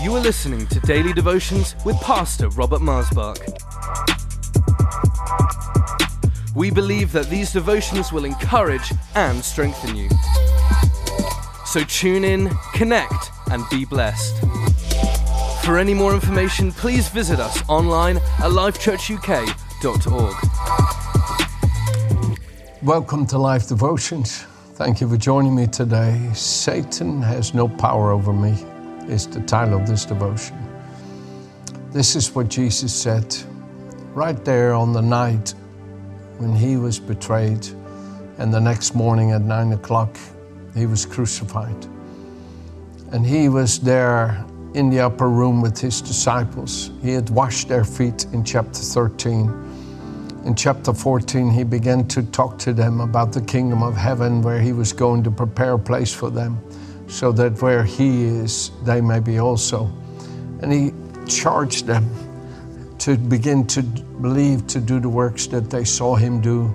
You are listening to Daily Devotions with Pastor Robert Marsbach. We believe that these devotions will encourage and strengthen you. So tune in, connect, and be blessed. For any more information, please visit us online at lifechurchuk.org. Welcome to Life Devotions. Thank you for joining me today. Satan has no power over me, is the title of this devotion. This is what Jesus said right there on the night when he was betrayed, and the next morning at nine o'clock, he was crucified. And he was there in the upper room with his disciples. He had washed their feet in chapter 13 in chapter 14, he began to talk to them about the kingdom of heaven, where he was going to prepare a place for them, so that where he is, they may be also. And he charged them to begin to believe, to do the works that they saw him do,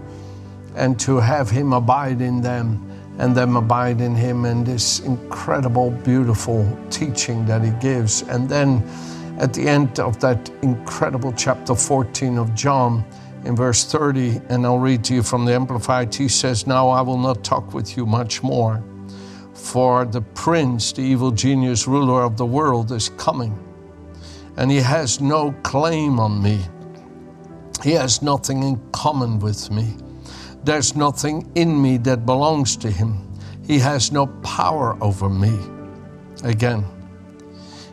and to have him abide in them, and them abide in him, and this incredible, beautiful teaching that he gives. And then at the end of that incredible chapter 14 of John, in verse 30, and I'll read to you from the Amplified. He says, Now I will not talk with you much more, for the prince, the evil genius ruler of the world, is coming, and he has no claim on me. He has nothing in common with me. There's nothing in me that belongs to him. He has no power over me. Again,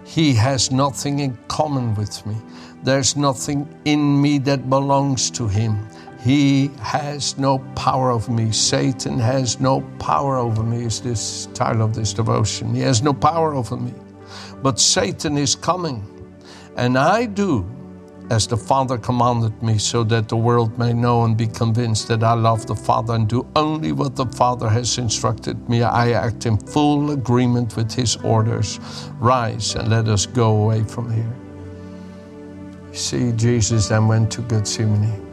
he has nothing in common with me. There's nothing in me that belongs to him. He has no power over me. Satan has no power over me, is this title of this devotion. He has no power over me. But Satan is coming, and I do as the Father commanded me, so that the world may know and be convinced that I love the Father and do only what the Father has instructed me. I act in full agreement with His orders. Rise and let us go away from here. See, Jesus then went to Gethsemane.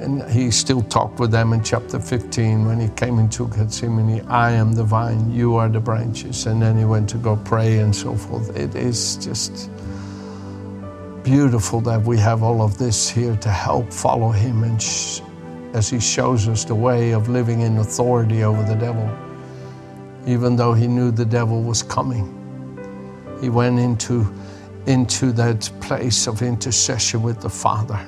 And he still talked with them in chapter 15 when he came into Gethsemane. I am the vine, you are the branches. And then he went to go pray and so forth. It is just beautiful that we have all of this here to help follow him and sh- as he shows us the way of living in authority over the devil. Even though he knew the devil was coming, he went into into that place of intercession with the Father.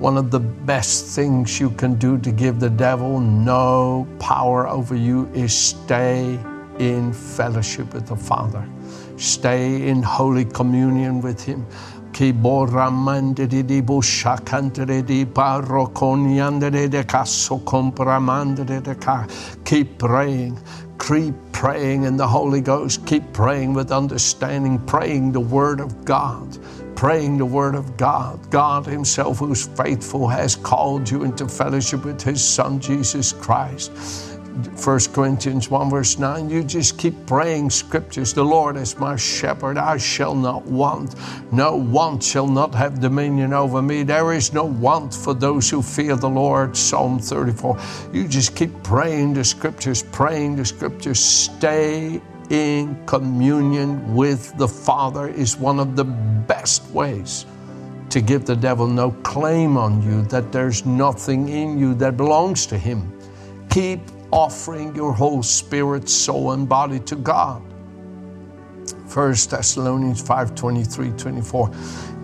One of the best things you can do to give the devil no power over you is stay in fellowship with the Father. Stay in holy communion with Him. Keep praying, keep praying in the Holy Ghost, keep praying with understanding, praying the Word of God, praying the Word of God. God Himself, who's faithful, has called you into fellowship with His Son, Jesus Christ. 1 Corinthians 1, verse 9, you just keep praying scriptures. The Lord is my shepherd, I shall not want. No want shall not have dominion over me. There is no want for those who fear the Lord. Psalm 34. You just keep praying the scriptures, praying the scriptures. Stay in communion with the Father is one of the best ways to give the devil no claim on you, that there's nothing in you that belongs to him. Keep offering your whole spirit, soul, and body to God. 1 Thessalonians 5 23 24.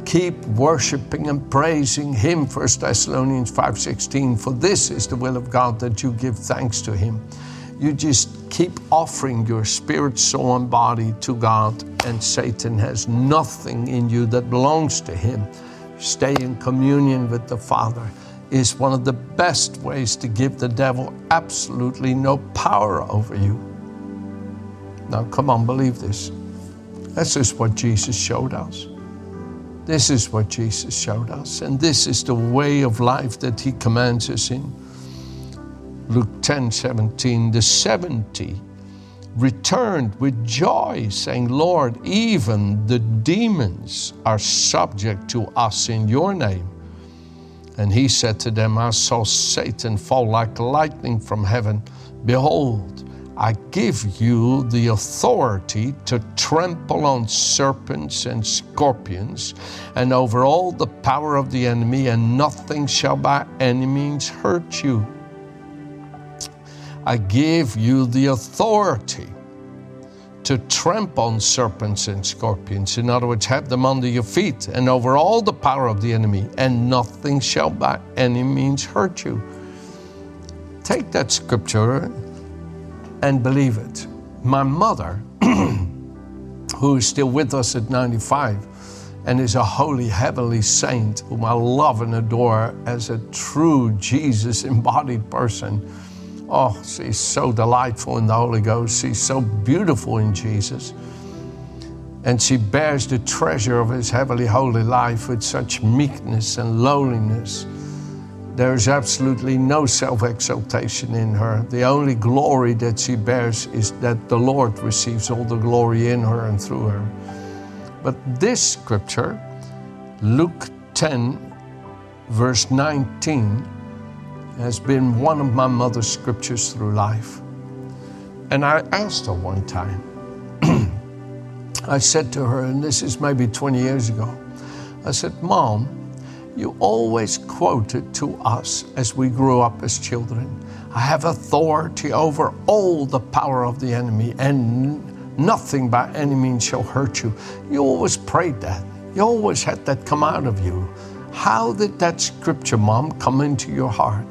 Keep worshiping and praising Him, 1 Thessalonians 5 16. For this is the will of God that you give thanks to Him. You just keep offering your spirit, soul, and body to God, and Satan has nothing in you that belongs to Him. Stay in communion with the Father is one of the best ways to give the devil absolutely no power over you. Now, come on, believe this. This is what Jesus showed us. This is what Jesus showed us. And this is the way of life that he commands us in. Luke 10 17, the 70 returned with joy, saying, Lord, even the demons are subject to us in your name. And he said to them, I saw Satan fall like lightning from heaven. Behold, I give you the authority to trample on serpents and scorpions and over all the power of the enemy, and nothing shall by any means hurt you. I give you the authority to trample on serpents and scorpions. In other words, have them under your feet and over all the power of the enemy, and nothing shall by any means hurt you. Take that scripture and believe it. My mother, who is still with us at 95 and is a holy, heavenly saint whom I love and adore as a true Jesus embodied person. Oh, she's so delightful in the Holy Ghost. She's so beautiful in Jesus. And she bears the treasure of his heavenly, holy life with such meekness and lowliness there is absolutely no self exaltation in her. The only glory that she bears is that the Lord receives all the glory in her and through her. But this scripture, Luke 10, verse 19, has been one of my mother's scriptures through life. And I asked her one time, I said to her, and this is maybe 20 years ago, I said, Mom, you always quoted to us as we grew up as children I have authority over all the power of the enemy, and nothing by any means shall hurt you. You always prayed that. You always had that come out of you. How did that scripture, Mom, come into your heart?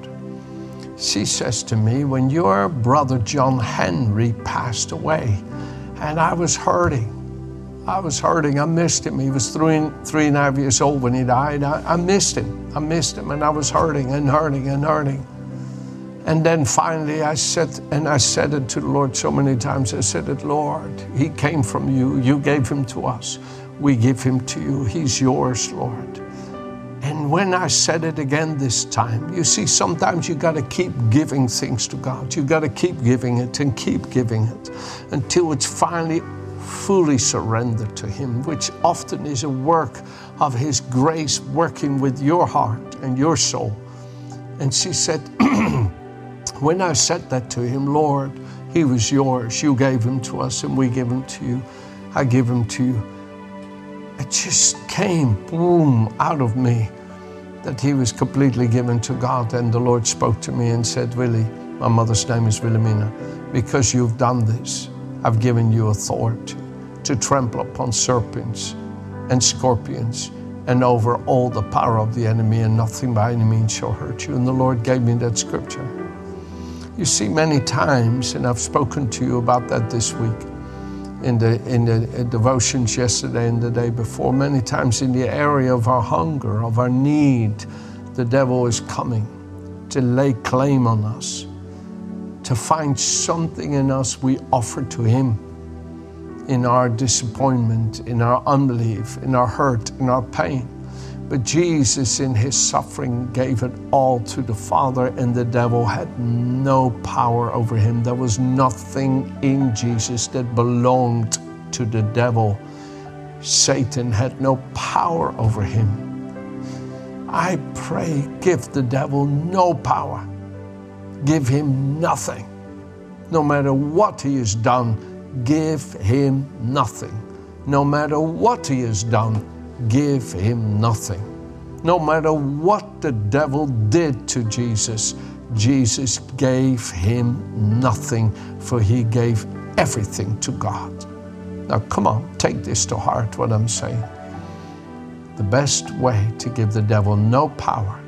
She says to me, When your brother John Henry passed away, and I was hurting, I was hurting. I missed him. He was three, and, three and a half years old when he died. I, I missed him. I missed him, and I was hurting and hurting and hurting. And then finally, I said, and I said it to the Lord so many times. I said it, Lord, He came from you. You gave Him to us. We give Him to you. He's yours, Lord. And when I said it again this time, you see, sometimes you got to keep giving things to God. You got to keep giving it and keep giving it until it's finally fully surrendered to Him, which often is a work of His grace working with your heart and your soul. And she said, When I said that to Him, Lord, He was yours. You gave Him to us, and we give Him to you. I give Him to you. It just came, boom, out of me that He was completely given to God. And the Lord spoke to me and said, Willie, my mother's name is Wilhelmina, because you've done this. I've given you authority to trample upon serpents and scorpions and over all the power of the enemy, and nothing by any means shall hurt you. And the Lord gave me that scripture. You see, many times, and I've spoken to you about that this week in the, in the uh, devotions yesterday and the day before, many times in the area of our hunger, of our need, the devil is coming to lay claim on us to find something in us we offer to Him in our disappointment, in our unbelief, in our hurt, in our pain. But Jesus, in His suffering, gave it all to the Father, and the devil had no power over Him. There was nothing in Jesus that belonged to the devil. Satan had no power over Him. I pray, give the devil no power give him nothing. No matter what he has done, give him nothing. No matter what he has done, give him nothing. No matter what the devil did to Jesus, Jesus gave him nothing, for he gave everything to God. Now, come on, take this to heart, what I'm saying. The best way to give the devil no power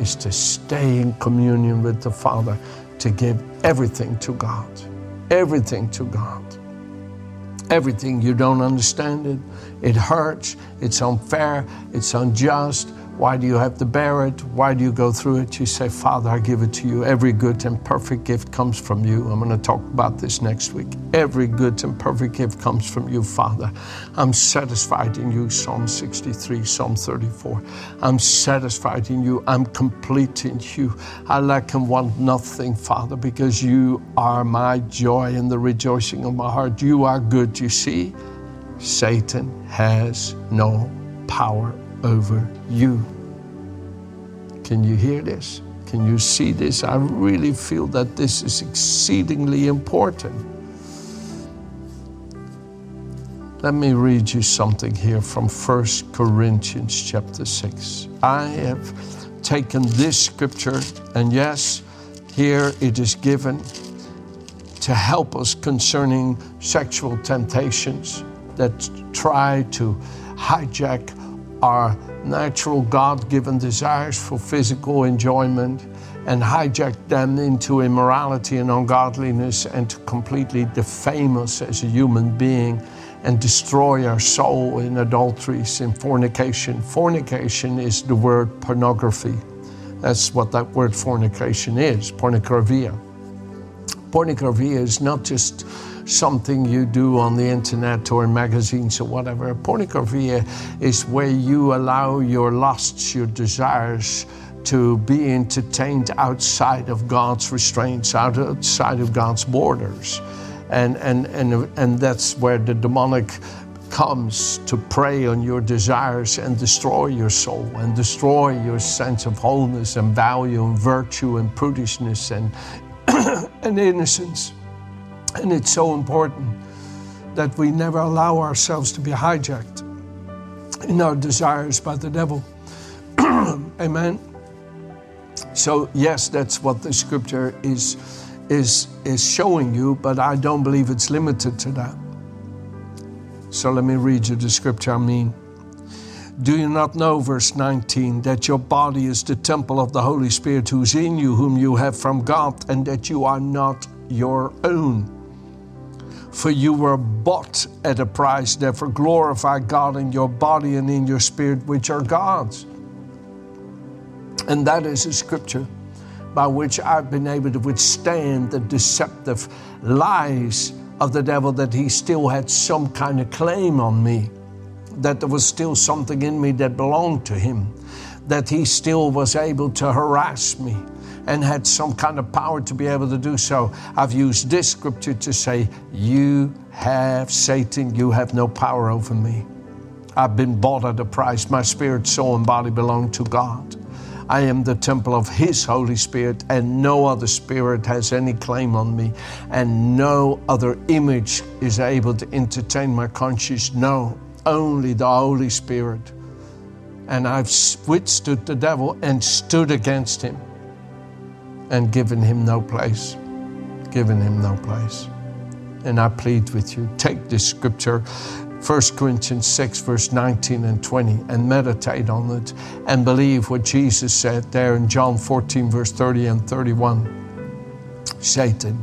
is to stay in communion with the Father, to give everything to God. Everything to God. Everything you don't understand it. It hurts. It's unfair. It's unjust. Why do you have to bear it? Why do you go through it? You say, Father, I give it to you. Every good and perfect gift comes from you. I'm going to talk about this next week. Every good and perfect gift comes from you, Father. I'm satisfied in you, Psalm 63, Psalm 34. I'm satisfied in you. I'm complete in you. I lack and want nothing, Father, because you are my joy and the rejoicing of my heart. You are good, you see. Satan has no power over you. Can you hear this? Can you see this? I really feel that this is exceedingly important. Let me read you something here from 1 Corinthians chapter 6. I have taken this scripture, and yes, here it is given to help us concerning sexual temptations that try to hijack our natural God given desires for physical enjoyment and hijack them into immorality and ungodliness and to completely defame us as a human being and destroy our soul in adulteries and fornication. Fornication is the word pornography. That's what that word fornication is, pornografia. Pornography is not just something you do on the internet or in magazines or whatever. Pornography is where you allow your lusts, your desires to be entertained outside of God's restraints, outside of God's borders and, and, and, and that's where the demonic comes to prey on your desires and destroy your soul and destroy your sense of wholeness and value and virtue and prudishness and, and innocence. And it's so important that we never allow ourselves to be hijacked in our desires by the devil. Amen. So, yes, that's what the scripture is is, is showing you, but I don't believe it's limited to that. So let me read you the scripture I mean. Do you not know, verse 19, that your body is the temple of the Holy Spirit who's in you, whom you have from God, and that you are not your own? For you were bought at a price, therefore glorify God in your body and in your spirit, which are God's. And that is a scripture by which I've been able to withstand the deceptive lies of the devil that he still had some kind of claim on me, that there was still something in me that belonged to him, that he still was able to harass me and had some kind of power to be able to do so. I've used this scripture to say, You have, Satan, you have no power over me. I've been bought at a price. My spirit, soul, and body belong to God. I am the temple of His Holy Spirit, and no other spirit has any claim on me, and no other image is able to entertain my conscience. No, only the Holy Spirit. And I've withstood the devil and stood against him and given him no place. Given him no place. And I plead with you take this scripture 1 Corinthians 6, verse 19 and 20, and meditate on it and believe what Jesus said there in John 14, verse 30 and 31. Satan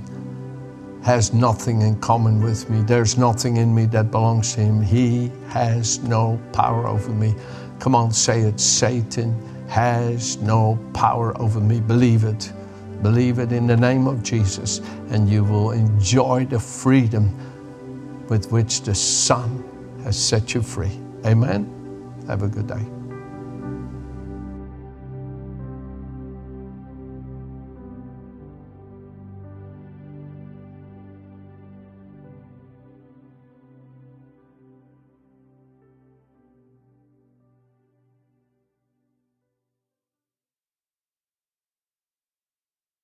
has nothing in common with me. There's nothing in me that belongs to him. He has no power over me. Come on, say it. Satan has no power over me. Believe it. Believe it in the name of Jesus, and you will enjoy the freedom with which the Son has set you free. Amen. Have a good day.